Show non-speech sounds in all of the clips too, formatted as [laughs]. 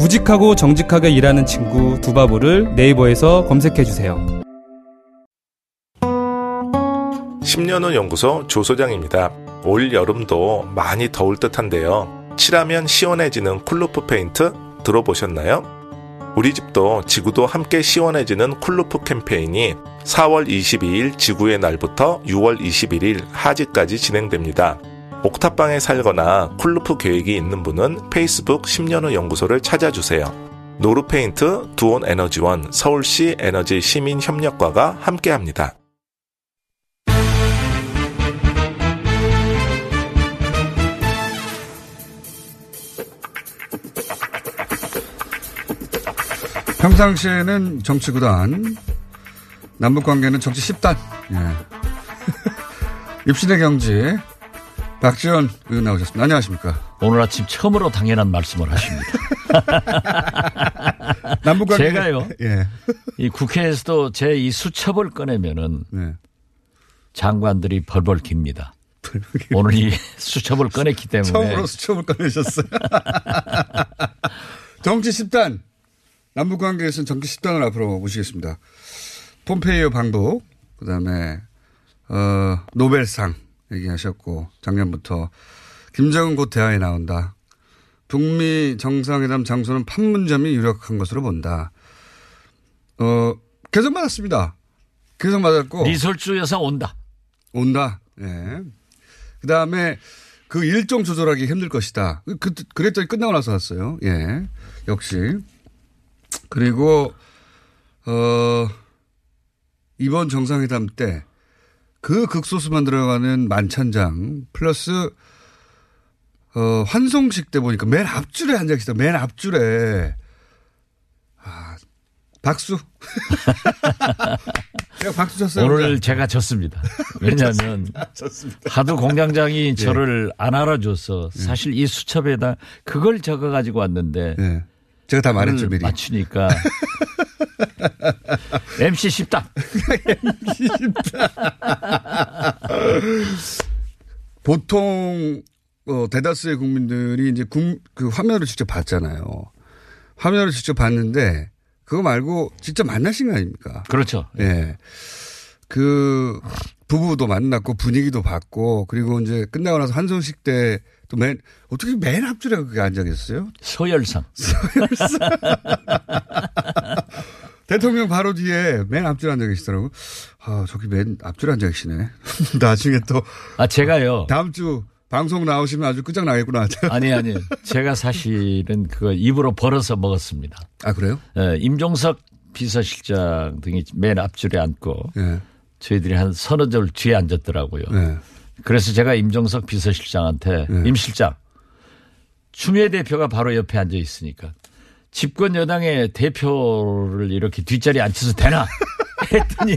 우직하고 정직하게 일하는 친구 두바보를 네이버에서 검색해 주세요. 10년 후 연구소 조소장입니다. 올 여름도 많이 더울 듯한데요. 칠하면 시원해지는 cool roof 페인트 들어보셨나요? 우리 집도 지구도 함께 시원해지는 cool roof 캠페인이 4월 22일 지구의 날부터 6월 21일 하지까지 진행됩니다. 옥탑방에 살거나 cool roof 계획이 있는 분은 페이스북 10년 후 연구소를 찾아주세요. 노루페인트, 두온 에너지원, 서울시 에너지 시민협력과가 함께합니다. 평상시에는 정치 구단, 남북 관계는 정치 10단. 예. [laughs] 입신의 경지 박지원 의원 나오셨습니다. 안녕하십니까? 오늘 아침 처음으로 당연한 말씀을 하십니다. [laughs] 남북 관계 제가요. [laughs] 예. 이 국회에서도 제 이 수첩을 꺼내면은 네. 장관들이 벌벌 깁니다. 오늘 이 [laughs] 수첩을 꺼냈기 때문에 처음으로 수첩을 꺼내셨어요. 정치 10단. 남북 관계에서는 정치 10단을 앞으로 모시겠습니다. 폼페이오 방북, 그 다음에, 어, 노벨상 얘기하셨고, 작년부터 김정은 곧 대화에 나온다. 북미 정상회담 장소는 판문점이 유력한 것으로 본다. 어, 계속 맞았습니다. 계속 맞았고. 리설주 여사 온다. 온다. 예. 그 다음에 그 일정 조절하기 힘들 것이다. 그, 그랬더니 끝나고 나서 왔어요. 예. 역시. 그리고, 어, 이번 정상회담 때 그 극소수만 들어가는 만찬장 플러스 어, 환송식 때 보니까 맨 앞줄에 앉아 계시다. 맨 앞줄에. 아, 박수. [laughs] 제가 박수 쳤어요. 오늘 혼자. 제가 졌습니다. 왜냐하면 [laughs] 하도 공장장이 저를 안 알아줘서 사실 이 수첩에다 그걸 적어가지고 왔는데 예. 제가 다 말했죠, 미리. 맞추니까 [laughs] [laughs] MC 쉽다. [laughs] 보통 어, 대다수의 국민들이 이제 국, 그 화면을 직접 봤잖아요. 화면을 직접 봤는데 그거 말고 직접 만나신 거 아닙니까? 그렇죠. 예. 그 부부도 만났고 분위기도 봤고 그리고 이제 끝나고 나서 환송식 때 또 맨 어떻게 맨 앞줄에 그게 앉아 계셨어요? 서열상. [laughs] 대통령 바로 뒤에 맨 앞줄에 앉아 계시더라고. 아 저기 맨 앞줄에 앉아 계시네. [laughs] 나중에 또 아 제가요. 다음 주 방송 나오시면 아주 끝장나겠구나. [laughs] 아니 아니 제가 사실은 그거 입으로 벌어서 먹었습니다. 아 그래요? 예, 임종석 비서실장 등이 맨 앞줄에 앉고 예. 저희들이 한 서너 줄 뒤에 앉았더라고요. 예. 그래서 제가 임종석 비서실장한테 네. 임 실장 추미애 대표가 바로 옆에 앉아 있으니까 집권 여당의 대표를 이렇게 뒷자리에 앉혀서 되나 [laughs] 했더니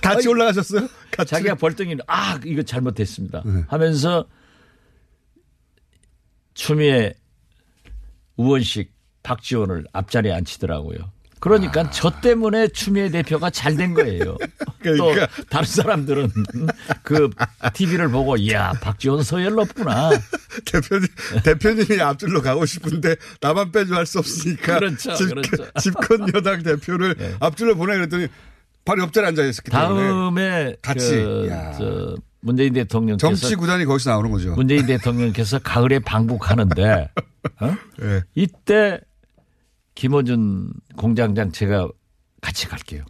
같이 올라가셨어요? 같이. 자기가 벌떡이 아 이거 잘못했습니다 네. 하면서 추미애 우원식 박지원을 앞자리에 앉히더라고요. 그러니까 저 때문에 추미애 대표가 잘 된 거예요. [laughs] 그러니까. 또 다른 사람들은 [laughs] 그 TV를 보고 이야 박지원 서열 높구나. [laughs] 대표님, 대표님이 앞줄로 가고 싶은데 나만 빼줘 할 수 없으니까. 그렇죠, 집, 그렇죠. 집권 여당 대표를 앞줄로 보내 그랬더니 바로 옆자리에 앉아 있었기 때문에. 다음에 같이. 그, 문재인 대통령께서 정치 구단이 거기서 나오는 거죠. 문재인 대통령께서 가을에 방북하는데 어? 예. 이때 김어준 공장장 제가 같이 갈게요.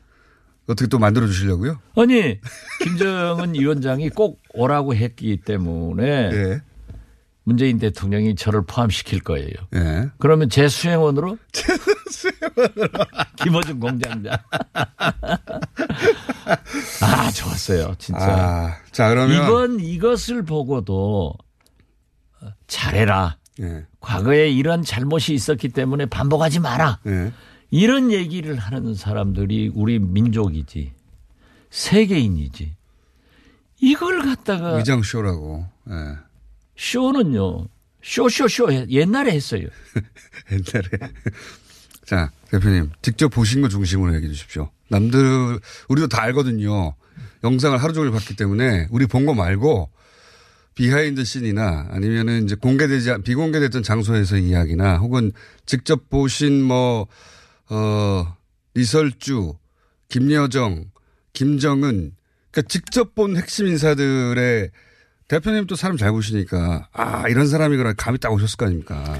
어떻게 또 만들어 주시려고요? 아니 김정은 [laughs] 위원장이 꼭 오라고 했기 때문에 예. 문재인 대통령이 저를 포함시킬 거예요. 예. 그러면 제 수행원으로 [laughs] [laughs] 김어준 공장장. 아 좋았어요 진짜. 아, 자, 그러면. 이번 이것을 보고도 잘해라. 예. 과거에 이런 잘못이 있었기 때문에 반복하지 마라. 예. 이런 얘기를 하는 사람들이 우리 민족이지 세계인이지 이걸 갖다가 위장 쇼라고. 예. 쇼는요 쇼쇼쇼 옛날에 했어요. [laughs] 옛날에. 자, 대표님, 직접 보신 거 중심으로 얘기해 주십시오. 남들, 우리도 다 알거든요. 영상을 하루 종일 봤기 때문에 우리 본 거 말고 behind scene이나 아니면은 이제 공개되지, 않- 비공개됐던 장소에서 이야기나 혹은 직접 보신 뭐, 어, 리설주, 김여정, 김정은, 그러니까 직접 본 핵심 인사들의 대표님 또 사람 잘 보시니까 아, 이런 사람이거나 감이 딱 오셨을 거 아닙니까?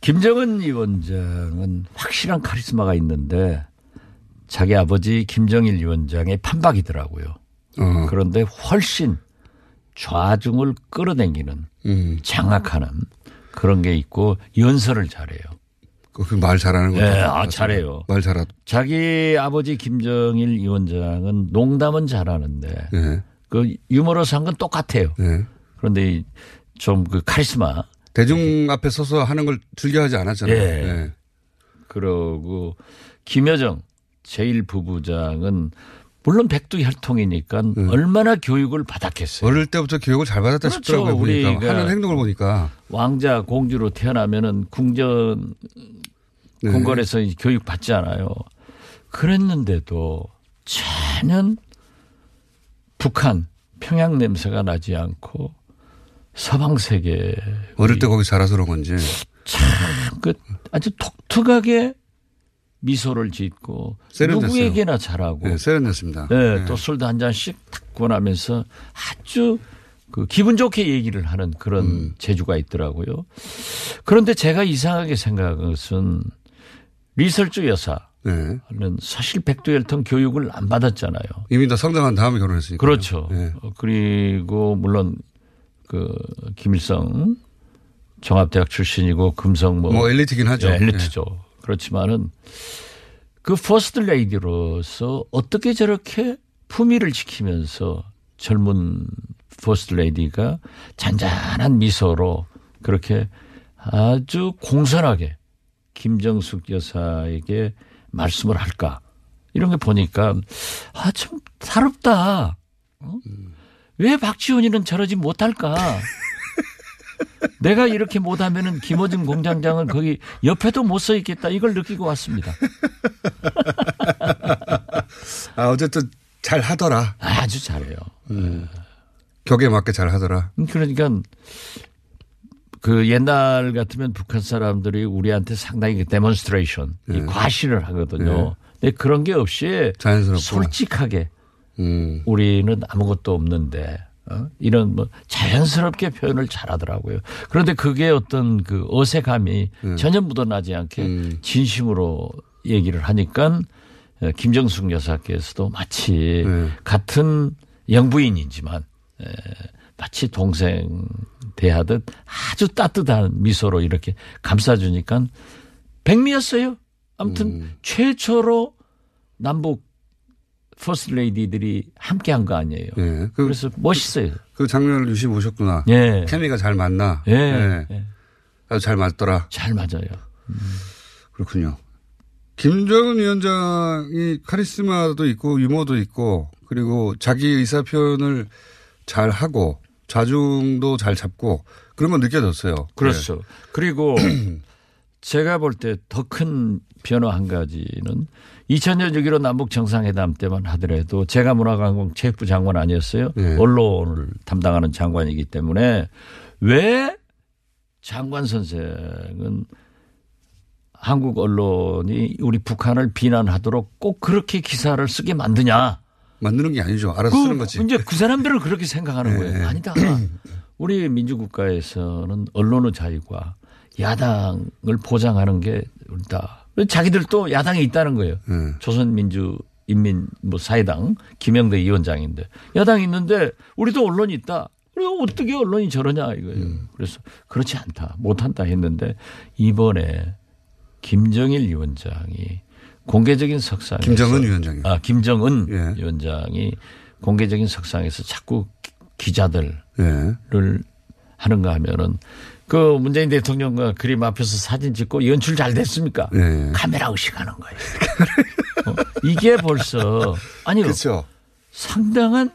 김정은 위원장은 확실한 카리스마가 있는데 자기 아버지 김정일 위원장의 판박이더라고요. 어. 그런데 훨씬 좌중을 끌어당기는 음. 장악하는 그런 게 있고 연설을 잘해요. 그말 잘하는 거죠. 네, 아, 잘해요. 말 잘하. 자기 아버지 김정일 위원장은 농담은 잘하는데 네, 그 유머러스한 건 똑같아요. 네. 그런데 좀 그 카리스마 대중 앞에 서서 하는 걸 즐겨하지 않았잖아요. 예. 네. 그러고 김여정 제1부부장은 물론 백두혈통이니까 얼마나 교육을 받았겠어요. 어릴 때부터 교육을 잘 받았다 그렇죠. 싶더라고요. 보니까 우리가 하는 행동을 보니까. 왕자 공주로 태어나면은 궁전 네. 궁궐에서 교육 받지 않아요. 그랬는데도 전혀 북한 평양 냄새가 나지 않고 서방 세계 어릴 때 거기 자라서 그런 건지. 그 아주 독특하게 미소를 짓고 세련됐어요. 누구에게나 잘하고 네, 세련됐습니다. 네, 네. 또 술도 한 잔씩 탁 권하면서 아주 그 기분 좋게 얘기를 하는 그런 음. 재주가 있더라고요. 그런데 제가 이상하게 생각한 것은 리설주 여사는 네. 사실 백두혈통 교육을 안 받았잖아요. 이미 다 성장한 다음에 결혼했으니까. 그렇죠. 네. 어, 그리고 물론 그 김일성 종합대학 출신이고 금성 뭐, 뭐 엘리트긴 하죠. 네, 엘리트죠. 그렇지만은 그 퍼스트 레이디로서 어떻게 저렇게 품위를 지키면서 젊은 퍼스트 레이디가 잔잔한 미소로 그렇게 아주 공손하게 김정숙 여사에게 말씀을 할까 이런 게 보니까 아참 다릅디다. 어? 왜 박지원이는 저러지 못할까? [laughs] 내가 이렇게 못하면은 김어준 공장장은 거기 옆에도 못 서 있겠다 이걸 느끼고 왔습니다. [laughs] 아, 어쨌든 잘 하더라. 아주 잘해요. 격에 맞게 잘 하더라. 그러니까 그 옛날 같으면 북한 사람들이 우리한테 상당히 그 demonstration, 이 과시를 하거든요. 근데 그런 게 없이 자연스럽고. 솔직하게 음. 우리는 아무것도 없는데 어? 이런 뭐 자연스럽게 표현을 잘하더라고요. 그런데 그게 어떤 그 어색함이 전혀 묻어나지 않게 음. 진심으로 얘기를 하니까 어, 김정숙 여사께서도 마치 네. 같은 영부인이지만 에, 마치 동생 대하듯 아주 따뜻한 미소로 이렇게 감싸주니까 백미였어요. 아무튼 음. 최초로 남북 퍼스트 레이디들이 함께 한 거 아니에요. 예. 그, 그래서 멋있어요. 그 장면을 유심히 보셨구나. 예. 케미가 잘 맞나. 예. 예. 예. 아주 잘 맞더라. 잘 맞아요. 그렇군요. 김정은 위원장이 카리스마도 있고 유머도 있고 그리고 자기 의사 표현을 잘 하고 자중도 잘 잡고 그런 건 느껴졌어요. 그렇죠. 그리고 [clears throat] 제가 볼 때 더 큰 변화 한 가지는 2000년 6.15 남북 정상회담 때만 하더라도 제가 문화관광 체육부 장관 아니었어요. 네. 언론을 담당하는 장관이기 때문에 왜 장관 선생은 한국 언론이 우리 북한을 비난하도록 꼭 그렇게 기사를 쓰게 만드냐. 만드는 게 아니죠. 알아서 쓰는 거지. 이제 그 사람들은 그렇게 생각하는 네. 거예요. 아니다. [clears throat] 우리 민주국가에서는 언론의 자유가 야당을 보장하는 게 우리다. 자기들도 야당이 있다는 거예요. 네. 조선민주 인민 뭐 사회당 김영대 위원장인데 야당이 있는데 우리도 언론이 있다. 그리고 어떻게 언론이 저러냐 이거예요. 음. 그래서 그렇지 않다. 못 한다 했는데 이번에 김정일 위원장이 공개적인 석상에서 김정은 위원장이요. 아, 김정은 예. 위원장이 공개적인 석상에서 자꾸 기- 기자들을 예. 하는가 하면은 그 문재인 대통령과 그림 앞에서 사진 찍고 연출 잘 됐습니까? 네. 카메라 의식하는 거예요. 어, 이게 벌써 아니요 그렇죠. 상당한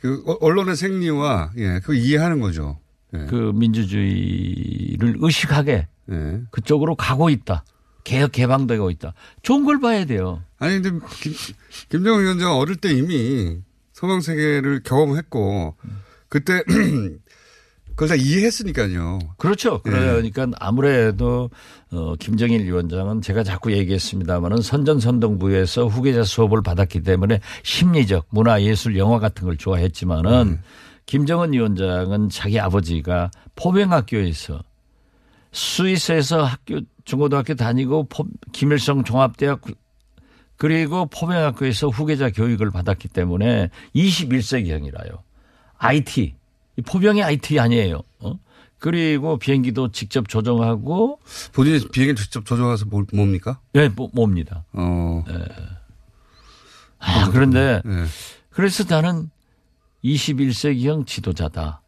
그 어- 언론의 생리와 예, 그 이해하는 거죠. 예. 그 민주주의를 의식하게 예. 그쪽으로 가고 있다. 개혁 개방되고 있다. 좋은 걸 봐야 돼요. 아니 근데 김, 김정은 위원장 어릴 때 이미 서방 세계를 경험했고 그때 [clears throat] 그걸 다 이해했으니까요. 그렇죠. 그러니까 아무래도 어, 김정일 위원장은 제가 자꾸 얘기했습니다마는 선전선동부에서 후계자 수업을 받았기 때문에 심리적 문화 예술 영화 같은 걸 좋아했지만은 김정은 위원장은 자기 아버지가 포병학교에서 스위스에서 학교 중고등학교 다니고 포, 김일성 종합대학 그리고 포병학교에서 후계자 교육을 받았기 때문에 21세기형이라요. IT. 이 포병이 IT 아니에요. 어? 그리고 비행기도 직접 조종하고 본인이 비행기 직접 조종해서 뭘- 뭡니까? 예, 뭐, 뭡니다. 어. 아, 그런데 예. 그래서 나는 21세기형 지도자다.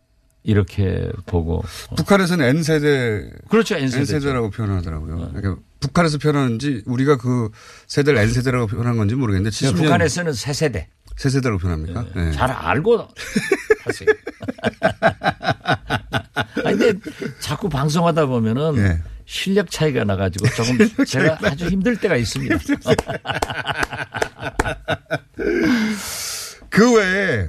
이렇게 보고. 북한에서는 N 세대 그렇죠. N세대. N세대라고 표현하더라고요. 그러니까 북한에서 표현하는지 우리가 그 세대를 N세대라고 표현한 건지 모르겠는데 70년 북한에서는 새 세대. 세 세대라고 표현합니까? 예. 잘 알고 하세요. [laughs] 아니, 근데 자꾸 방송하다 보면은 예. 실력 차이가 나가지고 조금 제가 아주 힘들 때가 있습니다. [laughs] 그 외에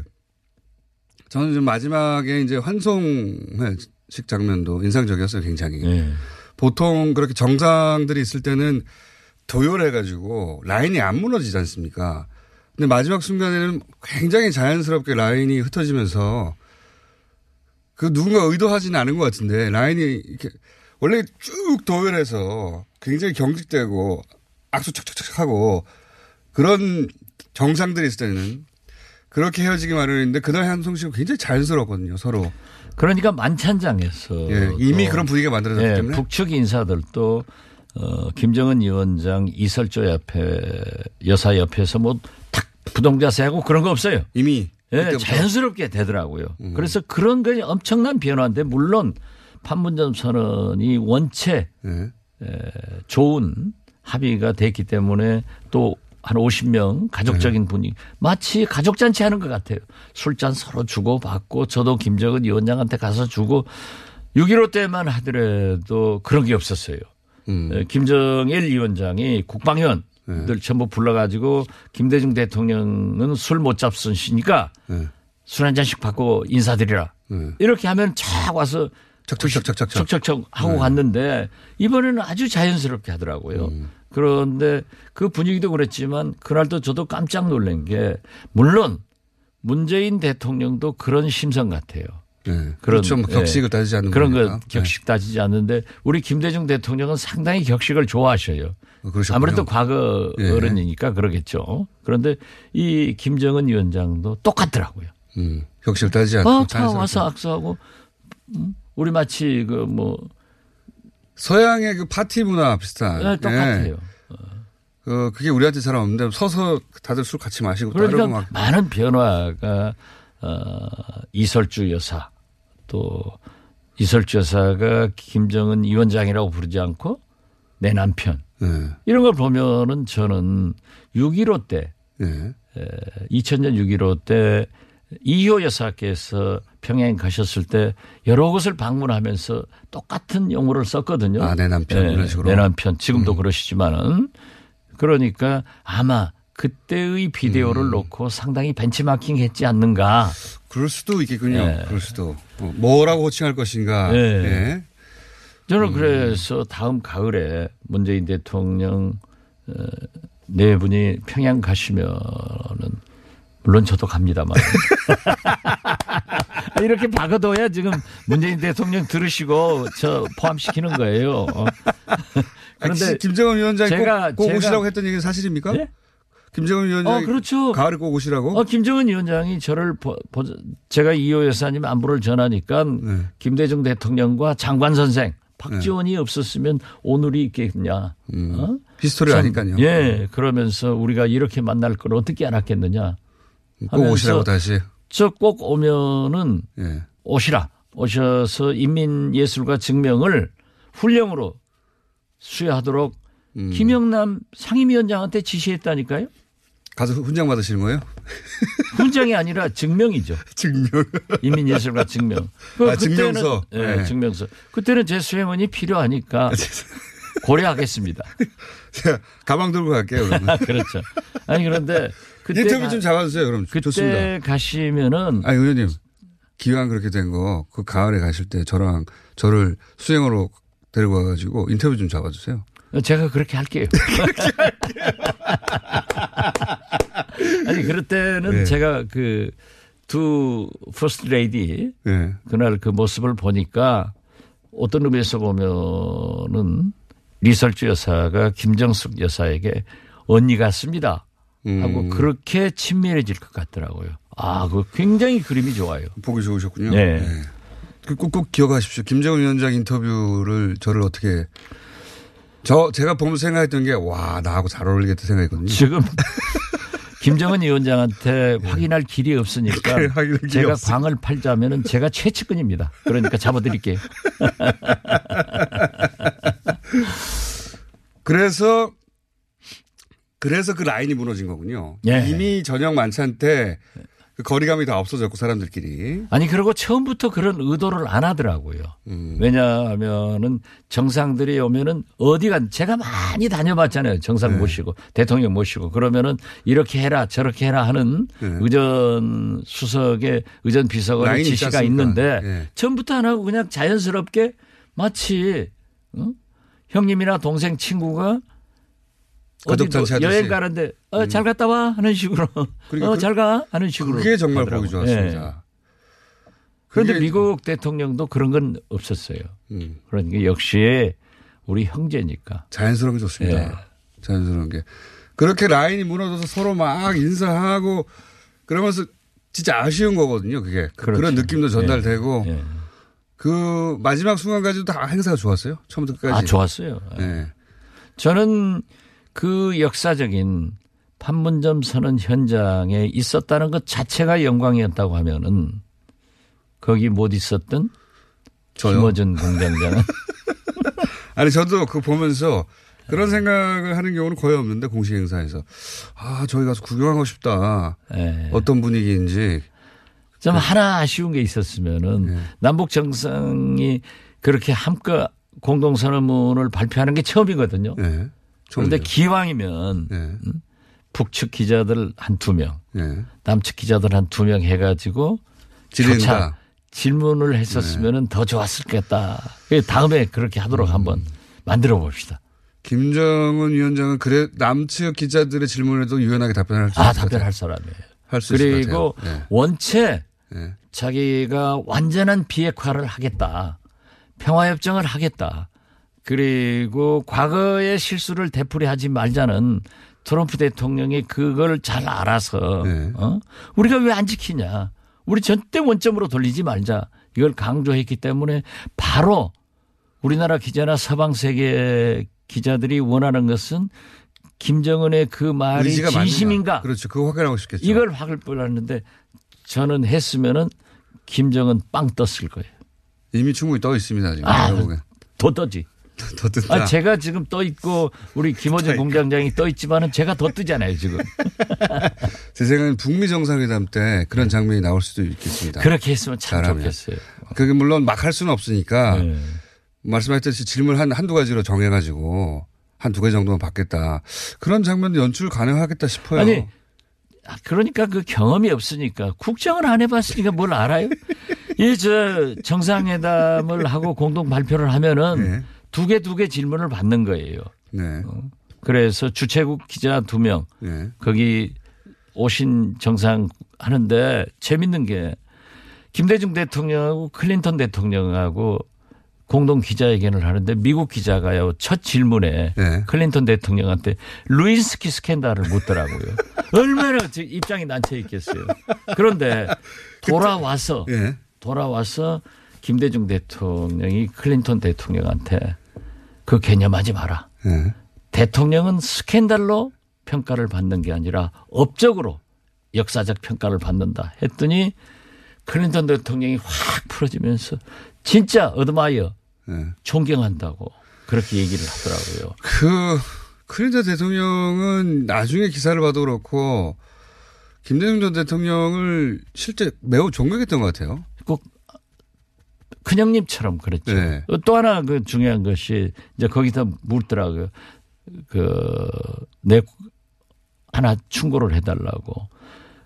저는 좀 마지막에 이제 환송식 장면도 인상적이었어요, 굉장히. 예. 보통 그렇게 정상들이 있을 때는 도열해가지고 라인이 안 무너지지 않습니까? 근데 마지막 순간에는 굉장히 자연스럽게 라인이 흩어지면서 그 누군가 의도하지는 않은 것 같은데 라인이 이렇게 원래 쭉 도열해서 굉장히 경직되고 악수 척척척 하고 그런 정상들이 있을 때는 그렇게 헤어지기 마련인데 그날 한송 씨가 굉장히 자연스럽거든요, 서로. 그러니까 만찬장에서 예, 이미 또 그런 분위기가 만들어졌기 예, 때문에. 북측 인사들도 어, 김정은 위원장 이설조 옆에 여사 옆에서 뭐 탁 부동자세하고 그런 거 없어요. 이미. 예. 음. 자연스럽게 되더라고요. 그래서 그런 게 엄청난 변화인데 물론 판문점 선언이 원체 예. 좋은 합의가 됐기 때문에 또 한 50명 네. 가족적인 분위기 마치 가족 잔치 하는 것 같아요. 술잔 서로 주고 받고 저도 김정은 위원장한테 가서 주고 6.15 때만 하더라도 그런 게 없었어요. 음. 에, 김정일 위원장이 국방위원들 전부 불러가지고 김대중 대통령은 술 못 잡수시니까 네. 술한 잔씩 받고 인사드리라. 네. 이렇게 하면 쫙 와서 척척척척척. 척척척 하고 갔는데 이번에는 아주 자연스럽게 하더라고요. 음. 그런데 그 분위기도 그랬지만 그날도 저도 깜짝 놀란 게 물론 문재인 대통령도 그런 심성 같아요. 네. 그렇죠. 뭐 예, 격식을 따지지 않는 그런 거니까. 거 격식 따지지 않는데 우리 김대중 대통령은 상당히 격식을 좋아하셔요. 네. 그러셨군요. 아무래도 과거 예. 어른이니까 그러겠죠. 그런데 이 김정은 위원장도 똑같더라고요. 음, 격식을 따지지 않고. 아, 다. 와서 악수하고 음, 우리 마치 그 뭐 서양의 그 파티 문화 비슷한. 네, 똑같아요. 예. 그, 그게 우리한테 잘 없는데 서서 다들 술 같이 마시고 그러니까 막. 많은 변화가 어, 이설주 여사 또 이설주 여사가 김정은 위원장이라고 부르지 않고 내 남편 예. 이런 걸 보면은 저는 6.15때 예. 2000년 6.15 때 이효 여사께서 평양 가셨을 때 여러 곳을 방문하면서 똑같은 용어를 썼거든요. 아, 내 남편, 이런 식으로. 음. 내 남편 지금도 그러시지만은 그러니까 아마 그때의 비디오를 음. 놓고 상당히 벤치마킹 했지 않는가. 그럴 수도 있겠군요. 예. 그럴 수도. 뭐, 뭐라고 호칭할 것인가. 예. 예. 저는 음. 그래서 다음 가을에 문재인 대통령 어, 네 분이 평양 가시면은 물론 저도 갑니다만 [laughs] 이렇게 박아둬야 지금 문재인 대통령 들으시고 저 포함시키는 거예요. 어. 그런데 그런데 김정은 위원장이 제가- 꼭, 꼭 제가- 오시라고 했던 얘기는 사실입니까? 예? 김정은 위원장이 어, 그렇죠. 가을에 꼭 오시라고? 어, 김정은 위원장이 저를 보, 보- 제가 이희호 여사님 안부를 전하니까 네. 김대중 대통령과 장관 선생 박지원이 없었으면 오늘이 있겠냐. 음. 어? history 참, 아니까요. 예, 그러면서 우리가 이렇게 만날 걸 어떻게 알았겠느냐. 꼭 오시라고 다시. 저 꼭 오면은 예. 오시라. 오셔서 인민예술가 증명을 훈령으로 수여하도록 음. 김영남 상임위원장한테 지시했다니까요. 가서 훈장 받으시는 거예요? [laughs] 훈장이 아니라 증명이죠. 증명. 인민예술가 증명. [laughs] 그 아, 증명서. 예, 네. 증명서. 그때는 제 수행원이 필요하니까 [laughs] 고려하겠습니다. 제가 가방 들고 갈게요. 그러면. 그렇죠. 아니 그런데 그때 인터뷰 가- 좀 잡아주세요. 그럼 그때 좋습니다. 가시면은 아니 의원님 기왕 그렇게 된 거 그 가을에 가실 때 저랑 저를 수행으로 데리고 와가지고 인터뷰 좀 잡아주세요. 제가 [laughs] 그렇게 할게요. 아니 그럴 때는 네. 제가 그 두 퍼스트 레이디 예. 그날 그 모습을 보니까 어떤 의미에서 보면은 리설주 여사가 김정숙 여사에게 언니 같습니다. 하고 음. 그렇게 친밀해질 것 같더라고요. 아, 그 굉장히 그림이 좋아요. 보기 좋으셨군요. 네. 그 꼭꼭 기억하십시오. 김정은 위원장 인터뷰를 저를 어떻게 저 제가 보면서 생각했던 게 와 나하고 잘 어울리겠다 생각했거든요. 지금 [laughs] 김정은 위원장한테 확인할 길이 없으니까 확인할 길이 제가 없어. 광을 팔자면은 제가 최측근입니다. 그러니까 잡아드릴게요. [laughs] 그래서 그래서 그 라인이 무너진 거군요. 예. 이미 저녁 만찬 때 그 거리감이 다 없어졌고 사람들끼리. 아니 그리고 처음부터 그런 의도를 안 하더라고요. 음. 왜냐하면은 정상들이 오면은 어디가 제가 많이 다녀봤잖아요. 정상 네. 모시고 대통령 모시고 그러면은 이렇게 해라 저렇게 해라 하는 네. 의전 수석의 의전 비서관의 지시가 않습니까? 있는데 예. 처음부터 안 하고 그냥 자연스럽게 마치 어? 형님이나 동생 친구가 어디 가족잔치 뭐 하듯이. 음. 여행 가는데 어, 잘 갔다 와 하는 식으로 그러니까 [laughs] 어, 그- 잘가 하는 식으로 그게 정말 하더라고요. 보기 좋았습니다. 예. 그런데 미국 대통령도 그런 건 없었어요. 음, 그러니까 역시 우리 형제니까. 자연스러운 게 좋습니다. 예. 자연스러운 게. 그렇게 라인이 무너져서 서로 막 인사하고 그러면서 진짜 아쉬운 거거든요. 그게 그- 그렇죠. 그런 느낌도 전달되고 예. 그 마지막 순간까지도 다 행사가 좋았어요. 처음부터 끝까지. 아 좋았어요. 네. 저는 그 역사적인 판문점 선언 현장에 있었다는 것 자체가 영광이었다고 하면은 거기 못 있었던 저요. 김어준 공장장은 [laughs] 아니 저도 그거 보면서 그런 생각을 하는 경우는 거의 없는데 공식 행사에서 아 저기 가서 구경하고 싶다. 예. 어떤 분위기인지. 좀 하나 아쉬운 게 있었으면은 네. 남북 정상이 그렇게 함께 공동선언문을 발표하는 게 처음이거든요. 네. 그런데. 기왕이면 네. 북측 기자들 한 두 명, 네. 남측 기자들 한 두 명 해가지고. 조차 질문을 했었으면 더 좋았을 겠다. 다음에 그렇게 하도록 음. 한번 만들어 봅시다. 김정은 위원장은 그래 남측 기자들의 질문에도 유연하게 답변할 수 아, 답변할. 사람이에요. 할수 있을 것 그리고. 네. 원체 네. 자기가 완전한 비핵화를 하겠다. 평화협정을 하겠다. 그리고 과거의 실수를 되풀이하지 말자는 트럼프 대통령이 그걸 잘 알아서 네. 어? 우리가 왜 안 지키냐. 우리 절대 원점으로 돌리지 말자. 이걸 강조했기 때문에 바로 우리나라 기자나 서방 세계 기자들이 원하는 것은 김정은의 그 말이 의지가 맞느냐. 진심인가? 그렇죠. 그거 확인하고 싶겠죠. 이걸 확을 뻔했는데 저는 했으면은 김정은 빵 떴을 거예요. 이미 충분히 떠 있습니다. 지금. 아. 더 떠지. 더 뜬다. 아, 제가 지금 떠 있고 우리 김호준 공장장이 떠 있지만은 제가 더 뜨잖아요, 지금. [laughs] 제 생각엔 북미 정상회담 때 그런 장면이 나올 수도 있겠습니다. 그렇게 했으면 참 잘하면. 좋겠어요. 그게 물론 막 할 수는 없으니까 네. 말씀하셨듯이 질문 한, 한두 가지로 정해가지고 한 두 가지 정도만 받겠다. 그런 장면도 연출 가능하겠다 싶어요. 아니, 아, 그러니까 그 경험이 없으니까 국정을 안 해봤으니까 뭘 알아요? [laughs] 이 저 정상회담을 하고 공동 발표를 하면은 네. 두 개 두 개 질문을 받는 거예요. 네. 그래서 주최국 기자 두 명, 네. 거기 오신 정상 하는데 재밌는 게 김대중 대통령하고 클린턴 대통령하고 공동 기자회견을 하는데 미국 기자가요 첫 질문에 네. 클린턴 대통령한테 르윈스키 스캔들을 묻더라고요. [laughs] 얼마나 저 입장이 난처했겠어요. 그런데 [laughs] 돌아와서 예. 돌아와서 김대중 대통령이 클린턴 대통령한테 그 괘념하지 마라. 예. 대통령은 스캔들로 평가를 받는 게 아니라 업적으로 역사적 평가를 받는다 했더니 클린턴 대통령이 확 풀어지면서 진짜 admire 예. 존경한다고 그렇게 얘기를 하더라고요. 그 클린턴 대통령은 나중에 기사를 봐도 그렇고 김대중 전 대통령을 실제 매우 존경했던 것 같아요. 꼭 큰형님처럼 그랬죠. 네. 또 하나 그 중요한 것이 이제 거기서 묻더라고요. 그, 내 하나 충고를 해달라고.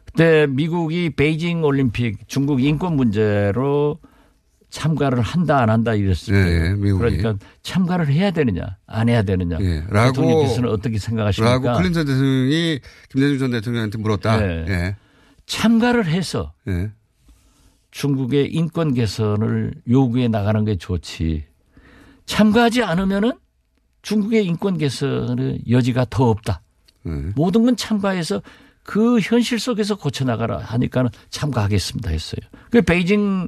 그때 미국이 베이징 올림픽 중국 인권 문제로 참가를 한다 안 한다 이랬을 예, 때 예. 그러니까 참가를 해야 되느냐 안 해야 되느냐 예, 라고- 대통령께서는 어떻게 생각하십니까? 라고 클린턴 대통령이 김대중 전 대통령한테 물었다. 네. 예. 참가를 해서 예. 중국의 인권 개선을 요구해 나가는 게 좋지. 참가하지 않으면은 중국의 인권 개선의 여지가 더 없다. 예. 모든 건 참가해서 그 현실 속에서 고쳐 나가라 하니까는 참가하겠습니다 했어요. 그 베이징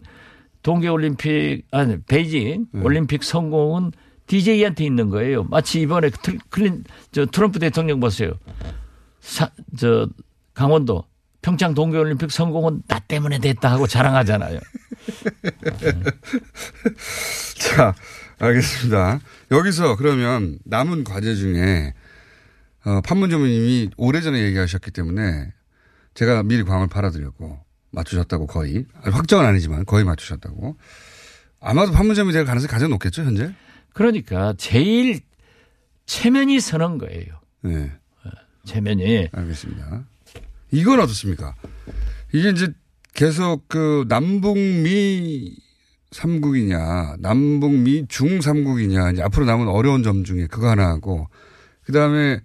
동계올림픽 아니 베이징 올림픽 성공은 DJ한테 있는 거예요. 마치 이번에 그 틀- 클린 저 트럼프 대통령 보세요. 사, 저 강원도 평창 동계올림픽 성공은 나 때문에 됐다 하고 자랑하잖아요. [laughs] 자, 알겠습니다. 여기서 그러면 남은 과제 중에 어, 판문점님이 오래전에 얘기하셨기 때문에 제가 미리 광을 팔아드렸고 맞추셨다고 거의 확정은 아니지만 거의 맞추셨다고 아마도 판문점이 될 가능성이 가장 높겠죠 현재? 그러니까 제일 체면이 서는 거예요. 네, 체면이 알겠습니다. 이건 어떻습니까? 이게 이제 계속 그 남북미 삼국이냐, 남북미 중 삼국이냐, 이제 앞으로 남은 어려운 점 중에 그거 하나 하고, 그 다음에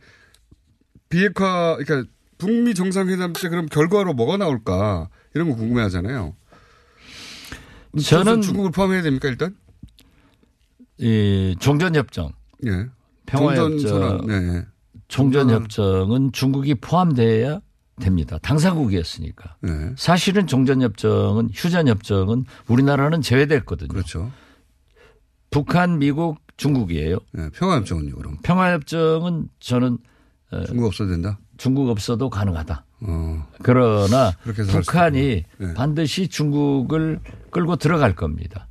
비핵화, 그러니까 북미 정상회담 때 그럼 결과로 뭐가 나올까, 이런 거 궁금해 하잖아요. 저는 중국을 포함해야 됩니까, 일단? 이 종전협정, 예. 평화협정, 네. 종전협정은 중국이 포함돼야 됩니다. 당사국이었으니까. 네. 사실은 종전협정은 휴전협정은 우리나라는 제외됐거든요. 그렇죠. 북한, 미국, 중국이에요. 네. 평화협정은요, 그럼. 평화협정은 저는 중국 없어도 된다? 중국 없어도 가능하다. 어. 그러나 북한이. 네. 반드시 중국을 끌고 들어갈 겁니다.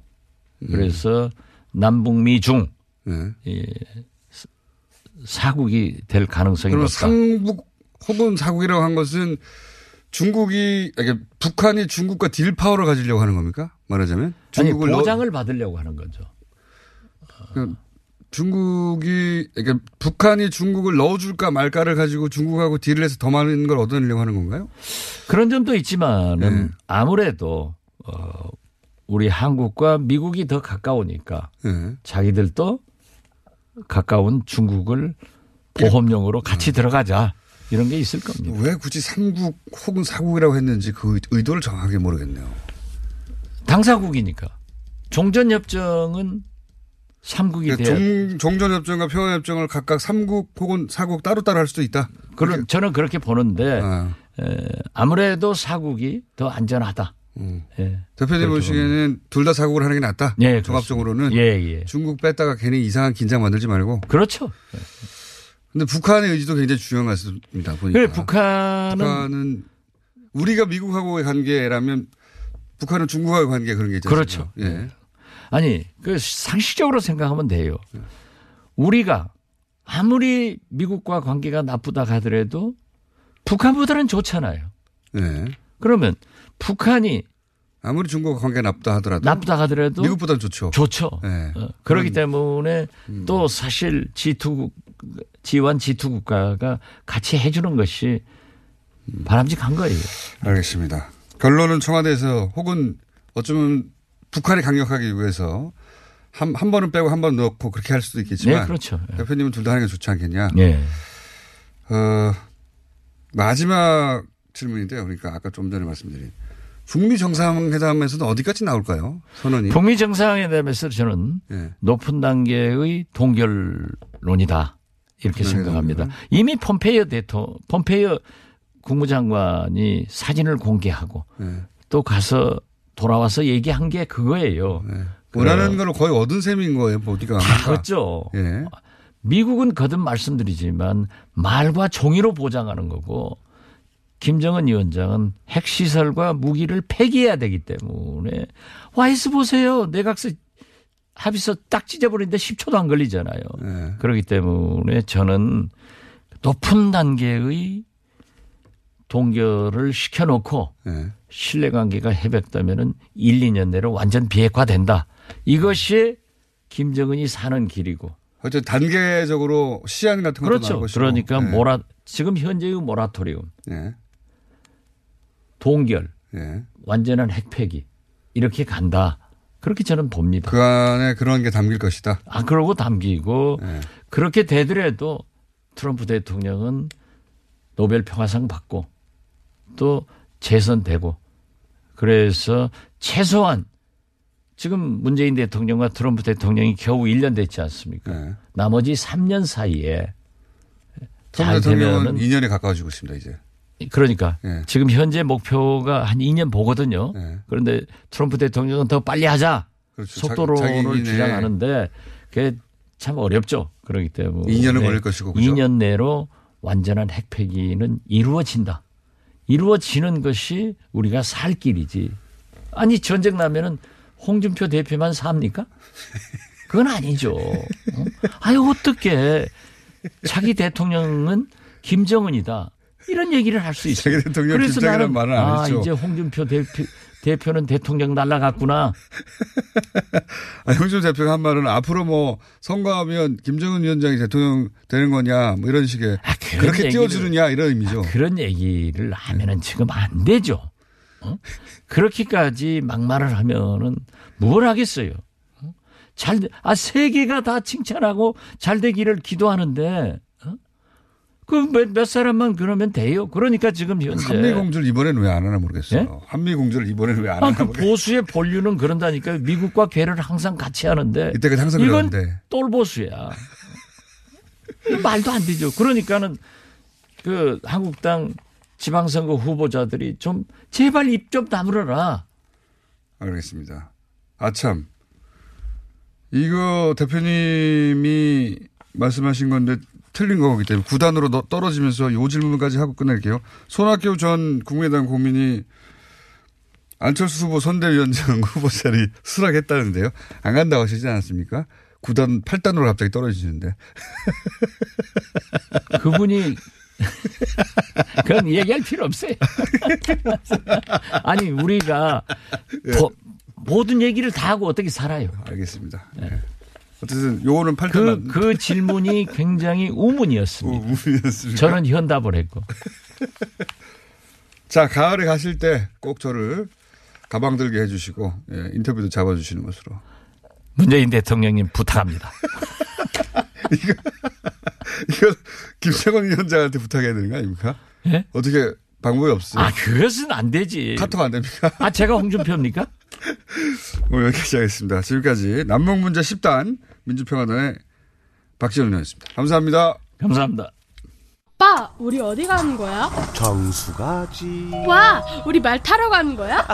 그래서 남북미 중 네. 이 사국이 될 가능성이 높다. 상북 혹은 사국이라고 한 것은 중국이 그러니까 북한이 중국과 딜 파워를 가지려고 하는 겁니까? 말하자면 아니 중국을 넣어- 보장을 받으려고 하는 거죠. 그러니까 중국이 그러니까 북한이 중국을 넣어줄까 말까를 가지고 중국하고 딜을 해서 더 많은 걸 얻어내려고 하는 건가요? 그런 점도 있지만은 네. 아무래도 어 우리 한국과 미국이 더 가까우니까 네. 자기들도 가까운 중국을 보험용으로 같이 들어가자 이런 게 있을 겁니다. 왜 굳이 삼국 혹은 사국이라고 했는지 그 의도를 정확하게 모르겠네요. 당사국이니까 종전협정은 삼국이 그러니까 돼야 종, 종전협정과 평화협정을 각각 삼국 혹은 사국 따로따로 할 수도 있다. 그런 저는 그렇게 보는데 아, 에, 아무래도 사국이 더 안전하다. 음. 예. 대표님 보시기에는 둘 다 사국을 하는 게 낫다. 예, 종합적으로는 예, 예. 중국 뺐다가 괜히 이상한 긴장 만들지 말고. 그렇죠. 근데 북한의 의지도 굉장히 중요한 것 같습니다. 보니까. 그래 북한은 북한은 우리가 미국하고의 관계라면 북한은 중국하고의 관계 그런 게 있잖아요. 그렇죠. 예. 아니 그 상식적으로 생각하면 돼요. 우리가 아무리 미국과 관계가 나쁘다 하더라도 북한보다는 좋잖아요. 예. 그러면 북한이 아무리 중국과 관계가 나쁘다 하더라도 나쁘다 하더라도 미국보다는 좋죠. 좋죠. 예. 어, 그렇기 그런- 때문에 또 사실 G2 G1 G2 국가가 같이 해주는 것이 바람직한 거예요. 알겠습니다. 결론은 청와대에서 혹은 어쩌면 북한이 강력하기 위해서 한, 한 번은 빼고 한 번 넣고 그렇게 할 수도 있겠지만 네, 그렇죠. 대표님은 둘 다 하는 게 좋지 않겠냐. 예. 어, 마지막 질문인데요. 그러니까 아까 좀 전에 말씀드린 북미 정상회담에서는 어디까지 나올까요? 선언이. 북미 정상회담에서 저는 예. 높은 단계의 동결론이다 이렇게 동결론이다. 생각합니다. 이미 폼페이어 대통령, 폼페이어 국무장관이 사진을 공개하고 예. 또 가서 돌아와서 얘기한 게 그거예요. 예. 원하는 걸 거의 얻은 셈인 거예요. 다 그렇죠. 예. 미국은 거듭 말씀드리지만 말과 종이로 보장하는 거고 김정은 위원장은 핵시설과 무기를 폐기해야 되기 때문에 와이스 보세요. 내각서 합의서 딱 찢어버리는데 10초도 안 걸리잖아요. 네. 그렇기 때문에 저는 높은 단계의 동결을 시켜놓고 네. 신뢰관계가 회복되면은 1, 2년 내로 완전 비핵화된다. 이것이 김정은이 사는 길이고. 어쨌든 단계적으로 시안 같은 것도 그렇죠. 것이고. 그러니까 네. 모라 지금 현재의 모라토리움, 네. 동결, 네. 완전한 핵폐기 이렇게 간다. 그렇게 저는 봅니다. 그 안에 그런 게 담길 것이다. 아 그러고 담기고 네. 그렇게 되더라도 트럼프 대통령은 노벨 평화상 받고 또 재선되고 그래서 최소한 지금 문재인 대통령과 트럼프 대통령이 겨우 1년 됐지 않습니까? 네. 나머지 3년 사이에 트럼프 잘 대통령은 되면은 2년에 가까워지고 있습니다, 이제. 그러니까 네. 지금 현재 목표가 한 2년 보거든요. 네. 그런데 트럼프 대통령은 더 빨리 하자 그렇죠. 속도로를 주장하는데 그게 참 어렵죠. 그렇기 때문에 2년은 걸릴 것이고, 그죠? 2년 내로 완전한 핵폐기는 이루어진다. 이루어지는 것이 우리가 살 길이지. 아니 전쟁 나면은 홍준표 대표만 삽니까? [laughs] 그건 아니죠. 어? 아유 어떻게 자기 대통령은 김정은이다. 이런 얘기를 할 수 있어요. 자기 대통령 그래서 나는 말은 안아 했죠. 이제 홍준표 대표 대표는 대통령 날라갔구나. [laughs] 아, 홍준 대표가 한 말은 앞으로 뭐 선거하면 김정은 위원장이 대통령 되는 거냐 뭐 이런 식의 아, 그렇게 띄워주느냐 이런 의미죠. 그런 얘기를 하면은 지금 안 되죠. 어? 그렇게까지 막말을 하면은 뭘 하겠어요. 어? 잘, 돼- 아, 세계가 다 칭찬하고 잘 되기를 기도하는데, 어? 그 몇, 몇 사람만 그러면 돼요. 그러니까 지금 현재. 한미공주를 이번에는 왜안 하나 모르겠어요. 예? 한미공주를 이번에는 왜안 아, 하나 그 모르겠어요. 보수의 본류는 그런다니까 미국과 괴를 항상 같이 하는데. 이때까지 항상 이건 그러는데. 똘보수야. 말도 안 되죠. 그러니까는 그 한국당 지방선거 후보자들이 좀 제발 입 좀 다물어라. 알겠습니다. 아참 이거 대표님이 말씀하신 건데 틀린 거기 때문에 구단으로 너- 떨어지면서 요 질문까지 하고 끝낼게요. 손학규 전 국민의당 고민이 안철수 후보 선대위원장 [laughs] 후보 자리 수락했다는데요. 안 간다고 하시지 않았습니까? 구단 8단으로 갑자기 떨어지시는데. [laughs] 그분이 그건 얘기할 필요 없어요. [laughs] 아니 우리가 더- 모든 얘기를 다 하고 어떻게 살아요? 알겠습니다. 네. 어쨌든 요거는 8단 그, 그 질문이 굉장히 [laughs] 우문이었습니다. 우문이었습니다. 저는 현답을 했고. [laughs] 자, 가을에 가실 때 꼭 저를 가방 들게 해주시고 예, 인터뷰도 잡아주시는 것으로. 문재인 대통령님 부탁합니다. [laughs] 이거 김정은 위원장한테 부탁해야 되는 거 아닙니까? 예? 어떻게 방법이 없어요? 아, 그것은 안 되지. 카톡 안 됩니까? 아, 제가 홍준표입니까? 오늘 여기까지 하겠습니다. 지금까지 남북 문제 10단 민주평화당의 박지원 의원이었습니다. 감사합니다. 감사합니다. 오빠, 우리 어디 가는 거야? 정수 가지 와, 우리 말 타러 가는 거야?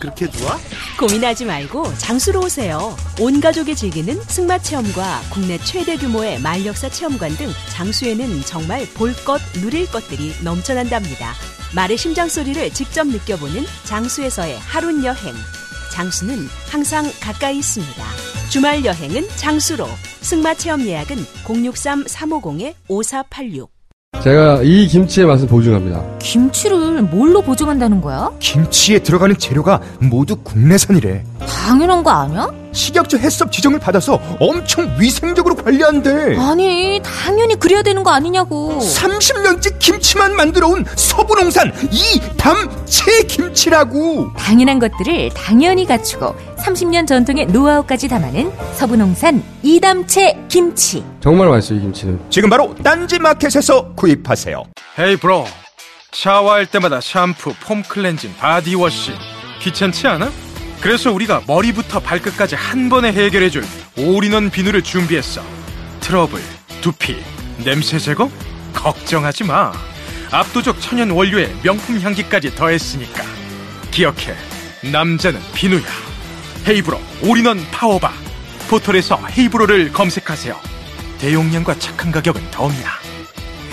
그렇게 좋아? 고민하지 말고 장수로 오세요. 온 가족이 즐기는 승마 체험과 국내 최대 규모의 말 역사 체험관 등 장수에는 정말 볼 것, 누릴 것들이 넘쳐난답니다. 말의 심장 소리를 직접 느껴보는 장수에서의 하룬 여행. 장수는 항상 가까이 있습니다. 주말 여행은 장수로. 승마 체험 예약은 063-350-5486. 제가 이 김치의 맛을 보증합니다. 김치를 뭘로 보증한다는 거야? 김치에 들어가는 재료가 모두 국내산이래. 당연한 거 아니야? 식약처 해썹 지정을 받아서 엄청 위생적으로 관리한대. 아니, 당연히 그래야 되는 거 아니냐고. 30년째 김치만 만들어온 서부농산 이담채 김치라고. 당연한 것들을 당연히 갖추고 30년 전통의 노하우까지 담아낸 서부농산 이담채 김치. 정말 맛있어요, 이 김치는. 지금 바로 딴지마켓에서 구입하세요. Hey bro 샤워할 때마다 샴푸, foam cleansing, body wash 귀찮지 않아? 그래서 우리가 머리부터 발끝까지 한 번에 해결해줄 올인원 비누를 준비했어 트러블, 두피, 냄새 제거? 걱정하지 마 압도적 천연 원료에 명품 향기까지 더했으니까 기억해 남자는 비누야 헤이브로 all-in-one power bar 포털에서 헤이브로를 검색하세요 대용량과 착한 가격은 덤이야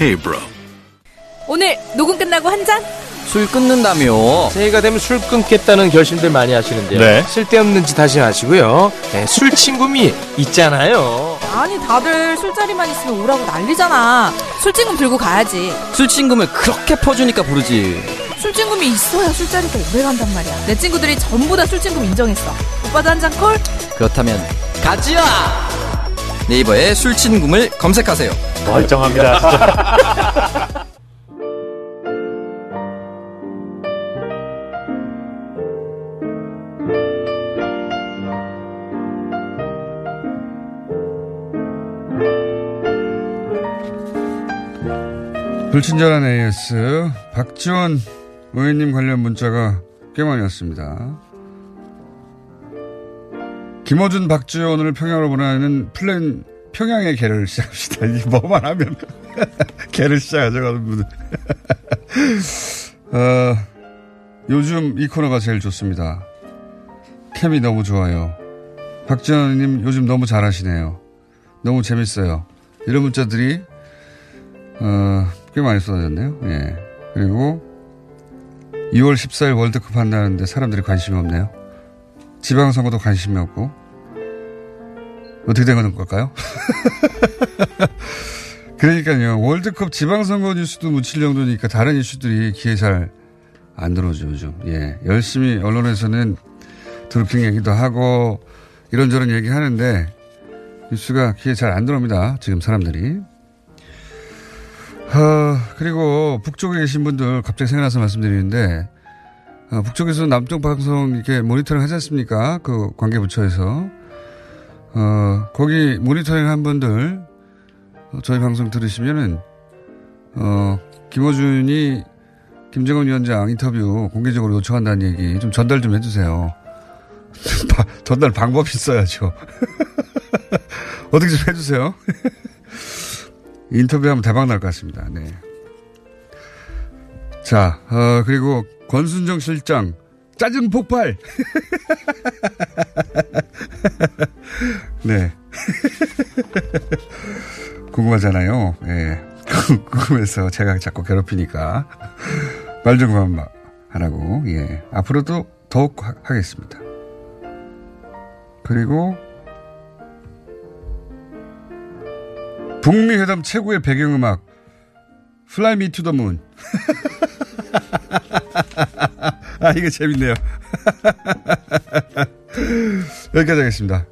헤이브로 오늘 녹음 끝나고 한 잔? 술 끊는다며. 새해가 되면 술 끊겠다는 결심들 많이 하시는데요. 네. 쓸데없는 짓 하지 마시고요. 네, 술친금이 있잖아요. 아니 다들 술자리만 있으면 오라고 난리잖아. 술친금 들고 가야지. 술친금을 그렇게 퍼주니까 부르지. 술친금이 있어야 술자리가 오래 간단 말이야. 내 친구들이 전부 다 술친금 인정했어. 오빠도 한 잔 콜? 그렇다면 가지야. 네이버에 술친금을 검색하세요. 멀쩡합니다, [laughs] 불친절한 AS 박지원 의원님 관련 문자가 꽤 많이 왔습니다. 김어준 박지원을 평양으로 보내는 플랜 평양의 개를 시작합시다. [laughs] 이 뭐만 하면 [laughs] 개를 시작하죠, 여러분. [laughs] 어, 요즘 이 코너가 제일 좋습니다. 캠이 너무 좋아요. 박지원님 요즘 너무 잘하시네요. 너무 재밌어요. 이런 문자들이 어, 꽤 많이 쏟아졌네요. 예. 그리고 2월 14일 월드컵 한다는데 사람들이 관심이 없네요. 지방선거도 관심이 없고 어떻게 된 걸까요? [laughs] 그러니까요. 월드컵 지방선거 뉴스도 묻힐 정도니까 다른 이슈들이 귀에 잘안 들어오죠, 요즘. 예. 열심히 언론에서는 드루킹 얘기도 하고 이런저런 얘기 하는데 뉴스가 귀에 잘 안 들어옵니다. 지금 사람들이. 어, 그리고 북쪽에 계신 분들 갑자기 생각나서 말씀드리는데 어, 북쪽에서 남쪽 방송 이렇게 모니터링 하지 않습니까? 그 관계 부처에서 어, 거기 모니터링 한 분들 어, 저희 방송 들으시면은 어, 김어준이 김정은 위원장 인터뷰 공개적으로 요청한다는 얘기 좀 전달 좀 해주세요. [laughs] 전달 방법 있어야죠. [laughs] 어떻게 좀 해주세요. [laughs] 인터뷰하면 대박 날 것 같습니다. 네. 자, 어, 그리고 권순정 실장 짜증 폭발. [laughs] 네. [laughs] 궁금하잖아요. 예. 네. [laughs] 궁금해서 제가 자꾸 괴롭히니까 말 좀 그만 하라고. 예. 앞으로도 더욱 하, 하겠습니다. 그리고 북미 회담 최고의 배경음악 Fly Me to the Moon. 아 이거 재밌네요. [laughs] 여기까지 하겠습니다.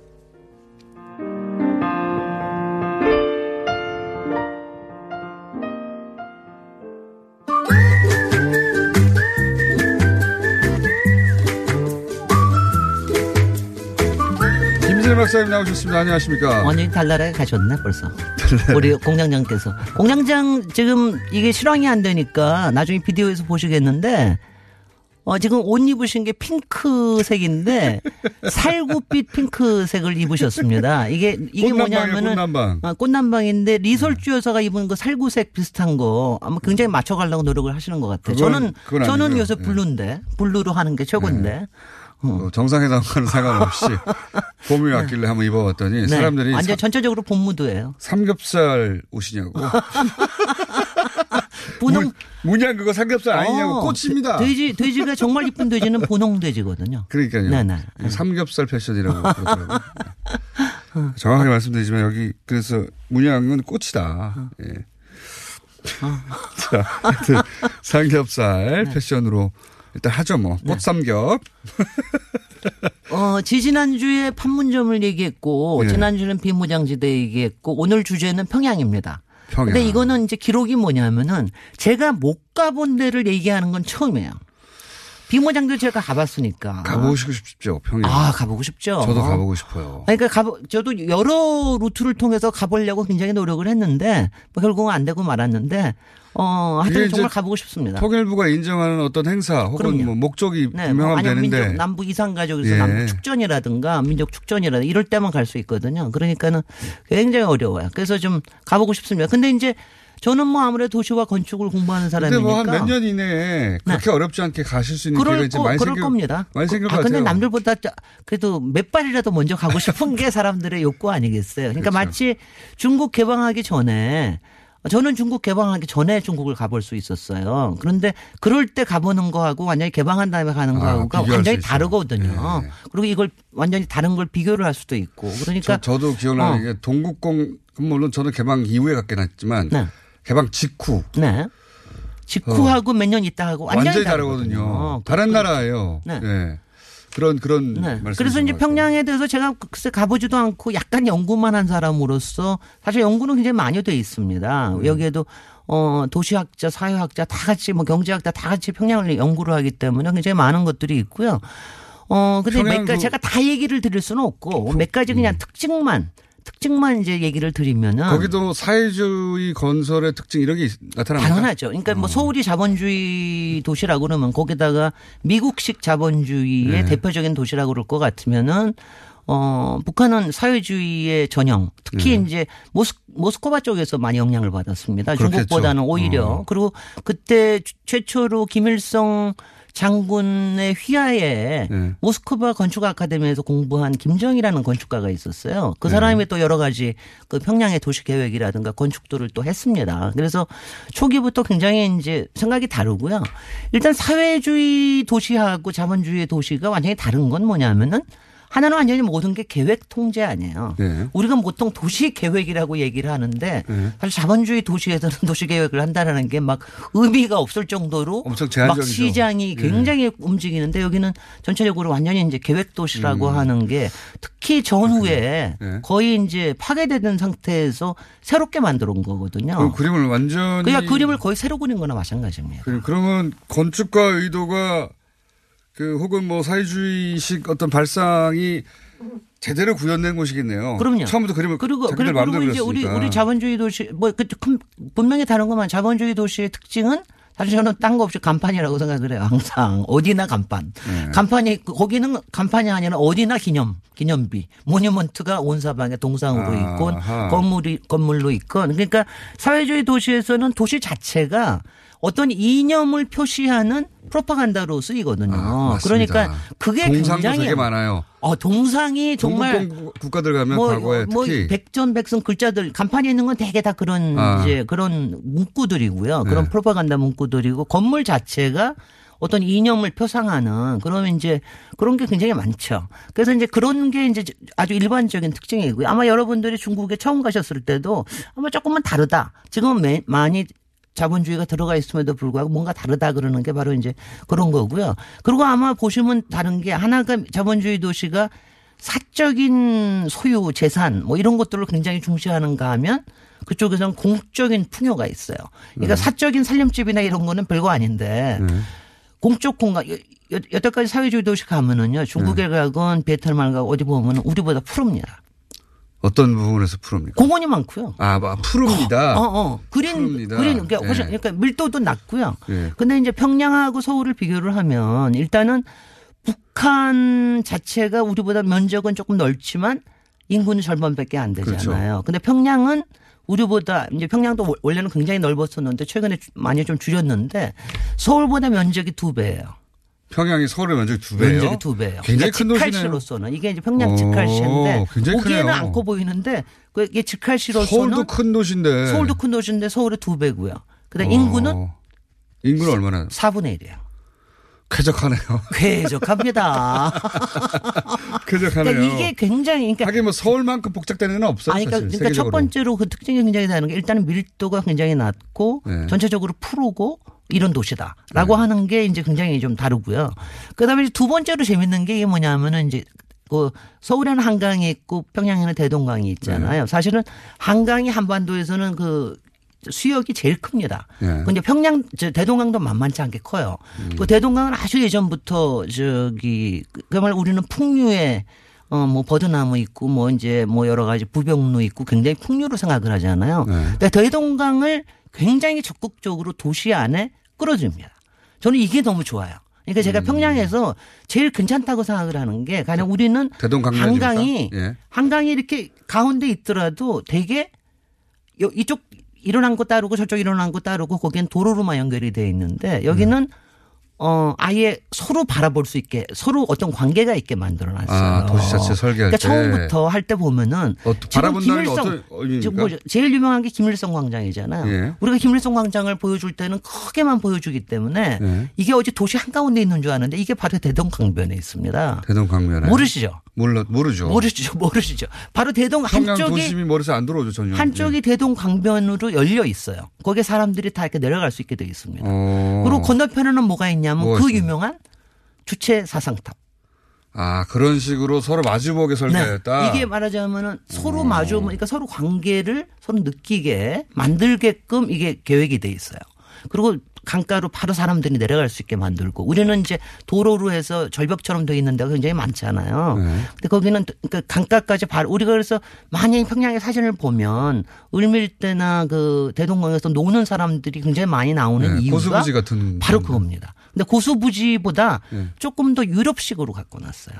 김진일 박사님 나오셨습니다. 안녕하십니까? 완전히 달나라에 가셨네 벌써. 우리 공장장께서. 공장장 지금 이게 실황이 안 되니까 나중에 비디오에서 보시겠는데 어, 지금 옷 입으신 게 핑크색인데 [laughs] 살구빛 핑크색을 입으셨습니다. 이게 이게 뭐냐면은 꽃남방. 아, 꽃남방인데 리설주 여사가 입은 그 살구색 비슷한 거 아마 굉장히 맞춰 가려고 노력을 하시는 것 같아요. 그건- 저는 그건 저는. 요새 예. 블루인데 블루로 하는 게 최고인데. 어, 정상회담과는 상관없이 [laughs] 봄이 왔길래 한번 입어봤더니 네, 사람들이 완전 삼- 전체적으로 봄무드예요. 삼겹살 옷이냐고. [laughs] 분홍 문양 그거 삼겹살 아니냐고 어, 꽃입니다. 돼지 돼지가 정말 이쁜 돼지는 분홍 돼지거든요. 그러니까요. 네네. 삼겹살 패션이라고 그러더라고요. 네. 정확하게 말씀드리지만 여기 그래서 문양은 꽃이다. 예. [laughs] 자, 하여튼 삼겹살 패션으로 일단 하죠 뭐. 꽃삼겹. 어, 지지난주에 판문점을 얘기했고, 네. 지난주는 비무장지대 얘기했고, 오늘 주제는 평양입니다. 평양. 근데 이거는 이제 기록이 뭐냐면은 제가 못 가본 데를 얘기하는 건 처음이에요. 비무장도 제가 가봤으니까. 가보고 싶죠 평양. 아, 가보고 싶죠. 저도 가보고 싶어요. 그러니까 가보, 저도 여러 루트를 통해서 가보려고 굉장히 노력을 했는데, 뭐 결국은 안 되고 말았는데, 어, 하여튼 정말 가보고 싶습니다. 통일부가 인정하는 어떤 행사 혹은. 뭐 목적이 네, 뭐 분명하면 아니면 되는데 민족 남북 이산가족에서 예. 남북 축전이라든가 민족 축전이라든가 이럴 때만 갈 수 있거든요. 그러니까는 굉장히 어려워요. 그래서 좀 가보고 싶습니다. 근데 이제 저는 뭐 아무래도 도시와 건축을 공부하는 근데 사람이니까. 뭐한 몇 년 이내에 그렇게 어렵지 않게 가실 수 있는 그럴, 기회가 이제 거, 많이 그럴 생길 겁니다. 많이 생길 것 아, 근데 같아요. 남들보다 저- 그래도 몇 발이라도 먼저 가고 싶은 게 사람들의 욕구 아니겠어요. 그러니까 그렇죠. 마치 중국 개방하기 전에 저는 중국 개방하기 전에 중국을 가볼 수 있었어요. 그런데 그럴 때 가보는 거하고 완전히 개방한 다음에 가는 아, 거하고가 비교할 완전히. 다르거든요. 그리고 이걸 완전히 다른 걸 비교를 할 수도 있고. 그러니까 저, 도 기억나는 어. 게 동국공 물론 저는 개방 이후에 갔긴 했지만 네. 개방 직후 네. 직후하고 몇년 있다 하고 완전히, 완전히 다르거든요. 다르거든요. 다른 나라예요. 네. 네. 그런 그런 네. 말씀. 그래서 이제 평양에 대해서 제가 글쎄 가보지도 않고 약간 연구만 한 사람으로서 사실 연구는 굉장히 많이 돼 있습니다. 음. 여기에도 어 도시학자, 사회학자 다 같이 뭐 경제학자 다 같이 평양을 연구를 하기 때문에 굉장히 많은 것들이 있고요. 어 근데 몇 음. 가지 제가 다 얘기를 드릴 수는 없고 몇 가지 그냥 특징만 특징만 이제 얘기를 드리면은 거기도 사회주의 건설의 특징 이런 게 있- 나타납니다. 당연하죠. 그러니까 뭐 서울이 자본주의 도시라고 그러면 거기다가 미국식 자본주의의 네. 대표적인 도시라고 그럴 것 같으면은 어 북한은 사회주의의 전형 특히 네. 이제 모스 모스크바 쪽에서 많이 영향을 받았습니다. 그렇겠죠. 중국보다는 오히려 어. 그리고 그때 최- 최초로 김일성 장군의 휘하에 네. 모스크바 건축 아카데미에서 공부한 김정이라는 건축가가 있었어요. 그 네. 사람이 또 여러 가지 그 평양의 도시 계획이라든가 건축도를 또 했습니다. 그래서 초기부터 굉장히 이제 생각이 다르고요. 일단 사회주의 도시하고 자본주의 도시가 완전히 다른 건 뭐냐면은 하나는 완전히 모든 게 계획 통제 아니에요. 네. 우리가 보통 도시 계획이라고 얘기를 하는데 네. 사실 자본주의 도시에서는 [laughs] 도시 계획을 한다라는 게 막 의미가 없을 정도로 엄청 막 제한적이죠. 시장이 네. 굉장히 움직이는데 여기는 전체적으로 완전히 이제 계획 도시라고 음. 하는 게 특히 전후에 네. 거의 이제 파괴되는 상태에서 새롭게 만들어 온 거거든요. 그 그림을 완전히 그러니까 그림을 거의 새로 그린 거나 마찬가지입니다. 그- 그러면 건축가 의도가 그 혹은 뭐 사회주의식 어떤 발상이 제대로 구현된 곳이겠네요. 그럼요. 처음부터 그림을 그리고 그리고, 그리고 이제 우리. 우리 자본주의 도시 뭐 그, 큰- 분명히 다른 것만 자본주의 도시의 특징은 사실 저는 딴 거 없이 간판이라고 생각을 해요. 항상 어디나 간판. 네. 간판이 그- 거기는 간판이 아니라 어디나 기념 기념비 모뉴먼트가 온 사방에 동상으로 있건 아하. 건물이 건물로 있건 그러니까 사회주의 도시에서는 도시 자체가 어떤 이념을 표시하는 프로파간다로 쓰이거든요. 아. 그러니까 그게 굉장히 되게 많아요. 어 동상이 정말 국가들 가면 뭐, 과거에 뭐 특히 백전백승 글자들 간판에 있는 건 되게 다 그런 아. 이제 그런 문구들이고요. 그런 네. 프로파간다 문구들이고 건물 자체가 어떤 이념을 표상하는 그러면 이제 그런 게 굉장히 많죠. 그래서 이제 그런 게 이제 아주 일반적인 특징이고요. 아마 여러분들이 중국에 처음 가셨을 때도 아마 조금은 다르다. 지금은 매- 많이 자본주의가 들어가 있음에도 불구하고 뭔가 다르다 그러는 게 바로 이제 그런 거고요. 그리고 아마 보시면 다른 게 하나가 자본주의 도시가 사적인 소유 재산 뭐 이런 것들을 굉장히 중시하는가 하면 그쪽에서는 공적인 풍요가 있어요. 그러니까 네. 사적인 살림집이나 이런 거는 별거 아닌데 공적 공간 여- 여- 여태까지 사회주의 도시 가면은요 중국에 네. 가건 베트남 가건 어디 보면 우리보다 푸릅니다. 어떤 부분에서 푸릅니까? 공원이 많고요. 아, 막 푸릅니다. 어, 어. 그린, 푸릅니다. 그린, 그러니까, 네. 훨씬- 그러니까 밀도도 낮고요. 예. 근데 이제 평양하고 서울을 비교를 하면 일단은 북한 자체가 우리보다 면적은 조금 넓지만 인구는 절반밖에 안 되잖아요. 그렇죠. 근데 평양은 우리보다 이제 평양도 원- 원래는 굉장히 넓었었는데 최근에 주- 많이 좀 줄였는데 서울보다 면적이 두 배예요. 평양이 서울의 면적이 두 배예요. 면적이 두 배예요. 굉장히 그러니까 큰. 직할시로서는 이게 이제 평양 오, 직할시인데 보기에는. 않고 보이는데 그 이게 직할시로서는 서울도 큰 도시인데. 서울도 큰 도시인데 서울의 두 배고요. 그다음 어. 인구는 인구는 얼마나? 4분의 1이에요. 쾌적하네요. [laughs] 쾌적합니다. [laughs] 쾌적하네요. 그러니까 이게 굉장히 그러니까 하긴 뭐 서울만큼 복잡되는 건 없어요. 아니, 그러니까, 그러니까 첫. 번째로 그 특징이 굉장히 다른 게 일단은 밀도가 굉장히 낮고 네. 전체적으로 푸르고 이런 도시다라고 하는 게 이제 굉장히 좀 다르고요. 그다음에 두 번째로 재밌는 게 이게 뭐냐면은 이제 그 서울에는 한강이 있고 평양에는 대동강이 있잖아요. 사실은 한강이 한반도에서는 그 수역이 제일 큽니다. 네. 근데 평양 저 대동강도 만만치 않게 커요. 그 대동강은 아주 예전부터 저기 그야말로 우리는 풍류의 어뭐 버드나무 있고 뭐 이제 뭐 여러 가지 부병루 있고 굉장히 풍류로 생각을 하잖아요. 네. 근데 대동강을 굉장히 적극적으로 도시 안에 끌어줍니다. 저는 이게 너무 좋아요. 그러니까 제가 음. 평양에서 제일 괜찮다고 생각을 하는 게 가령 우리는? 한강이 예. 한강이 이렇게 가운데 있더라도 되게 요- 이쪽 일어난 거 따르고 저쪽 일어난 거 따르고 거기엔 도로로만 연결이 돼 있는데 여기는 어 아예 서로 바라볼 수 있게 서로 어떤 관계가 있게 만들어놨어요. 아, 도시 자체 설계할 그러니까 때. 처음부터 할 때 보면은 어, 지금 김일성? 지금 뭐죠? 제일 유명한 게 김일성 광장이잖아요. 예. 우리가 김일성 광장을 보여줄 때는 크게만 보여주기 때문에 예. 이게 어제 도시 한 가운데 있는 줄 아는데 이게 바로 대동 강변에 있습니다. 대동 강변에. 모르시죠? 몰라, 모르죠. 모르시죠? [laughs] 모르시죠? 바로 대동 한쪽이 도심이 머리서 안 들어오죠, 전혀. 한쪽이 대동 강변으로 열려 있어요. 거기에 사람들이 다 이렇게 내려갈 수 있게 돼 있습니다. 어. 그리고 건너편에는 뭐가 있냐 면 뭐가 그 있습니까? 유명한 주체 사상탑. 아, 그런 식으로 서로 마주보게 설계했다. 네. 이게 말하자면은 서로 마주 그러니까 서로 관계를 서로 느끼게 만들게끔 이게 계획이 돼 있어요. 그리고 강가로 바로 사람들이 내려갈 수 있게 만들고 우리는 이제 도로로 해서 절벽처럼 돼 있는 데가 굉장히 많잖아요. 네. 근데 거기는 그 강가까지 바로 우리가 그래서 많이 평양의 사진을 보면 을밀대나 그 대동강에서 노는 사람들이 굉장히 많이 나오는 네, 이유가 바로. 그겁니다. 근데 고수부지보다 네. 조금 더 유럽식으로 갖고 놨어요.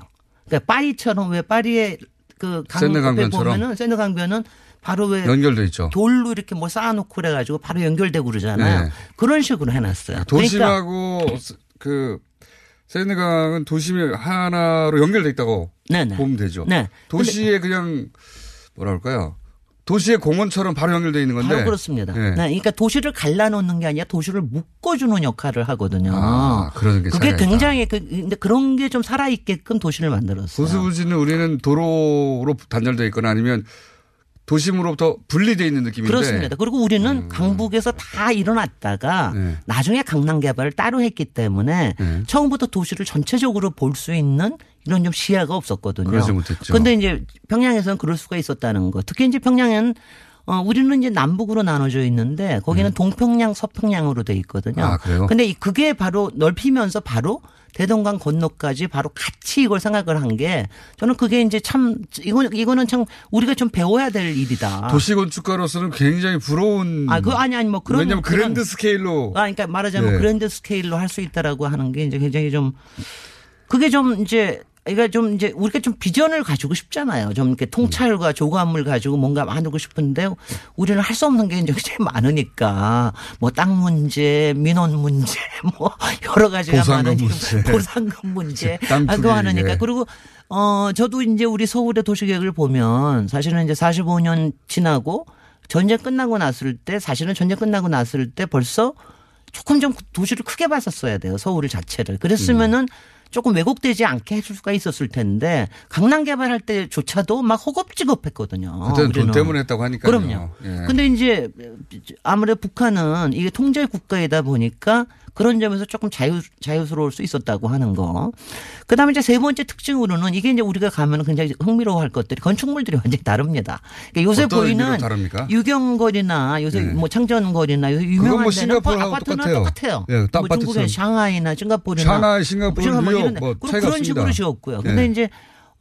그러니까 파리처럼 왜 파리의 그강 옆에 세네강변처럼? 보면은 세네강변은 바로 왜 연결돼 있죠. 돌로 이렇게 뭐 쌓아놓고 그래가지고 바로 연결되고 그러잖아요. 네. 그런 식으로 해놨어요. 그러니까 도심하고 스- 그 세네강은 도심이 하나로 연결돼 있다고 네네. 보면 되죠. 네. 도시에 그냥 뭐라 할까요? 도시의 공원처럼 바로 연결돼 있는 건데. 바로 그렇습니다. 예. 네. 그러니까 도시를 갈라놓는 게 아니라 도시를 묶어주는 역할을 하거든요. 아, 그런 게 그게. 굉장히 그 근데 그런 게 좀 살아있게끔 도시를 만들었어요. 고수부지는 우리는 도로로 단절돼 있거나 아니면 도심으로부터 분리돼 있는 느낌인데. 그렇습니다. 그리고 우리는 음. 강북에서 다 일어났다가 네. 나중에 강남 개발을 따로 했기 때문에 네. 처음부터 도시를 전체적으로 볼 수 있는 이런 좀 시야가 없었거든요. 그러지 못했죠. 근데 이제 평양에서는 그럴 수가 있었다는 거. 특히 이제 평양은 어, 우리는 이제 남북으로 나눠져 있는데 거기는 동평양, 서평양으로 돼 있거든요. 네. 아, 그래요? 근데 이- 그게 바로 넓히면서 바로 대동강 건너까지 바로 같이 이걸 생각을 한 게 저는 그게 이제 참 이거 이거는 참 우리가 좀 배워야 될 일이다. 도시 건축가로서는 굉장히 부러운. 아, 그 아니 아니 뭐 그런 왜냐면 그랜드 그런- 스케일로. 아, 그러니까 말하자면 예. 그랜드 스케일로 할 수 있다라고 하는 게 이제 굉장히 좀 그게 좀 이제 그러니까 좀 이제 우리가 좀 비전을 가지고 싶잖아요. 좀 이렇게 통찰과 조감을 가지고 뭔가 만들고 싶은데 우리는 할 수 없는 게 이제 굉장히 많으니까 뭐 땅 문제, 민원 문제, [laughs] 뭐 여러 가지가 보상금 많으니까 문제. [laughs] 보상금 문제, [laughs] 땅 아, 그거 많으니까 예. 그리고 어 저도 이제 우리 서울의 도시계획을 보면 사실은 이제 45년 지나고 전쟁 끝나고 났을 때 사실은 전쟁 끝나고 났을 때 벌써 조금 좀 도시를 크게 봤었어야 돼요. 서울 자체를. 그랬으면은 조금 왜곡되지 않게 해줄 수가 있었을 텐데 강남 개발할 때조차도 막 허겁지겁했거든요. 그때는 돈. 때문에 했다고 하니까요. 그럼요. 예. 근데 이제 아무래도 북한은 이게 통제 국가이다 보니까 그런 점에서 조금 자유 자유스러울 수 있었다고 하는 거. 그다음에 이제 세 번째 특징으로는 이게 이제 우리가 가면 굉장히 흥미로워할 것들이 건축물들이 완전히 다릅니다. 그러니까 요새 보이는? 유경거리나 요새 네. 뭐 창전거리나 요새 그건 유명한 뭐 데는 아파트는 똑같아요. 똑같아요. 예, 딱 뭐. 중국의 샹하이나 싱가포르나 샹하이, 싱가포르, 뭐 뉴욕 이런 데. 뭐 그리고 차이가 그런 식으로 없습니다. 지었고요. 근데 네. 이제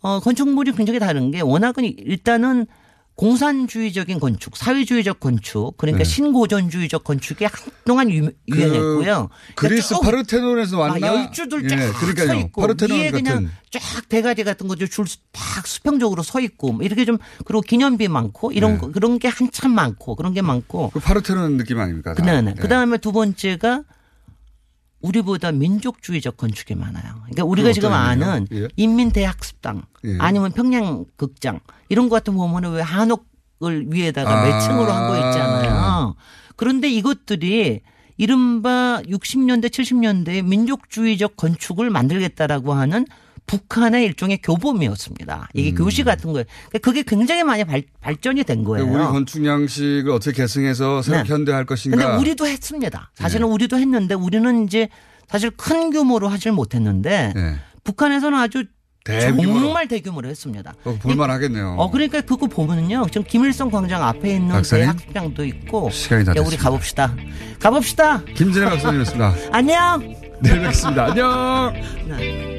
어 건축물이 굉장히 다른 게 워낙은 일단은 공산주의적인 건축, 사회주의적 건축, 그러니까 네. 신고전주의적 건축이 한동안 유, 유행했고요. 그 그리스 그러니까 쭉 파르테논에서 왔나? 아, 열주들 쫙 예, 서 그러니까요. 있고 위에 같은. 그냥 쫙 대가리 같은 거죠 줄딱 수평적으로 서 있고 뭐 이렇게 좀 그리고 기념비 많고 이런 네. 거, 그런 게 한참 많고 그런 게 많고 그 파르테논 느낌 아닙니까? 다? 그다음에 예. 그다음에 두 번째가 우리보다 민족주의적 건축이 많아요. 그러니까 우리가 그건 지금 아는? 예. 인민대학습당 예. 아니면 평양극장 이런 거 같은 거 보면은 왜 한옥을 위에다가 아. 매층으로 한 거 있잖아요. 그런데 이것들이 이른바 60년대 70년대에 민족주의적 건축을 만들겠다라고 하는 북한의 일종의 교범이었습니다. 이게 교시 같은 거예요. 그러니까 그게 굉장히 많이 발, 발전이 된 거예요. 음. 우리 건축 양식을 어떻게 계승해서 새롭게 네. 현대할 것인가? 근데 우리도 했습니다. 사실은 네. 우리도 했는데 우리는 이제 사실 큰 규모로 하질 못했는데 네. 북한에서는 아주 대규모로. 정말 대규모로 했습니다. 어, 볼만하겠네요. 어 그러니까 그거 보면은요. 지금 김일성 광장 앞에 있는 박사님? 대학장도 있고 시간이 다 야, 우리 됐습니다. 가봅시다. 가봅시다. 김진애 박사님이었습니다. 안녕. 내일 뵙겠습니다. 안녕. 네.